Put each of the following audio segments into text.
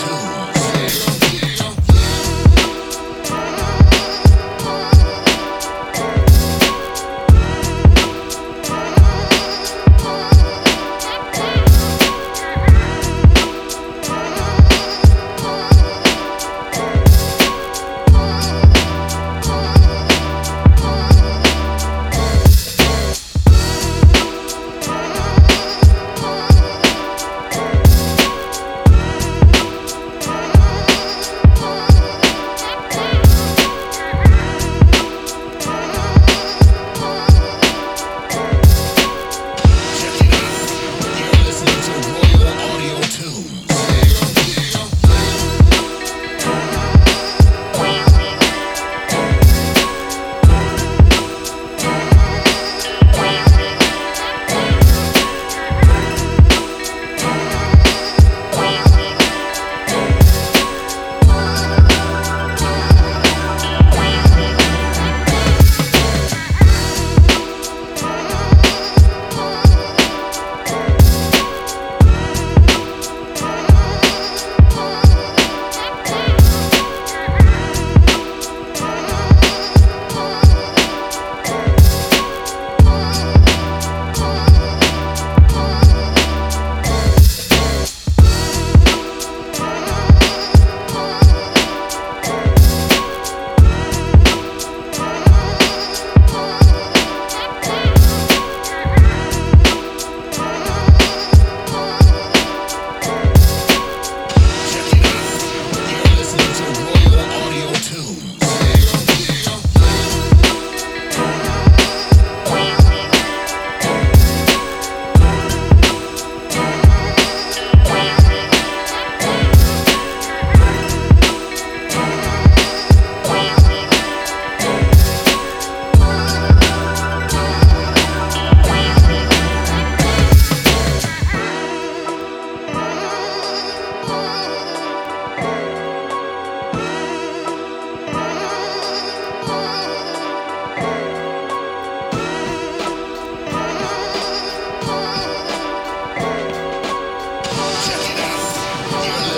two.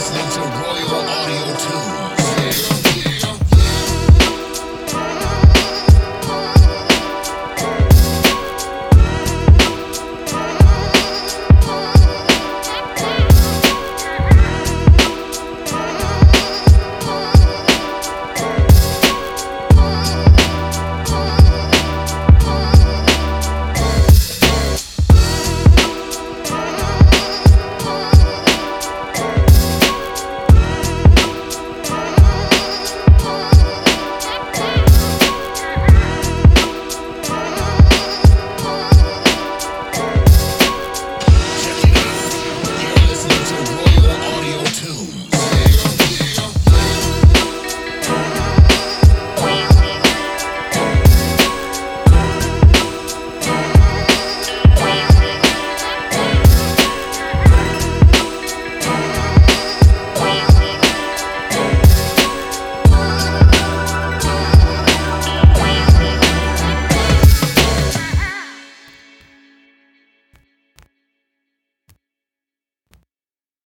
Listening to Royal Audio Tunes.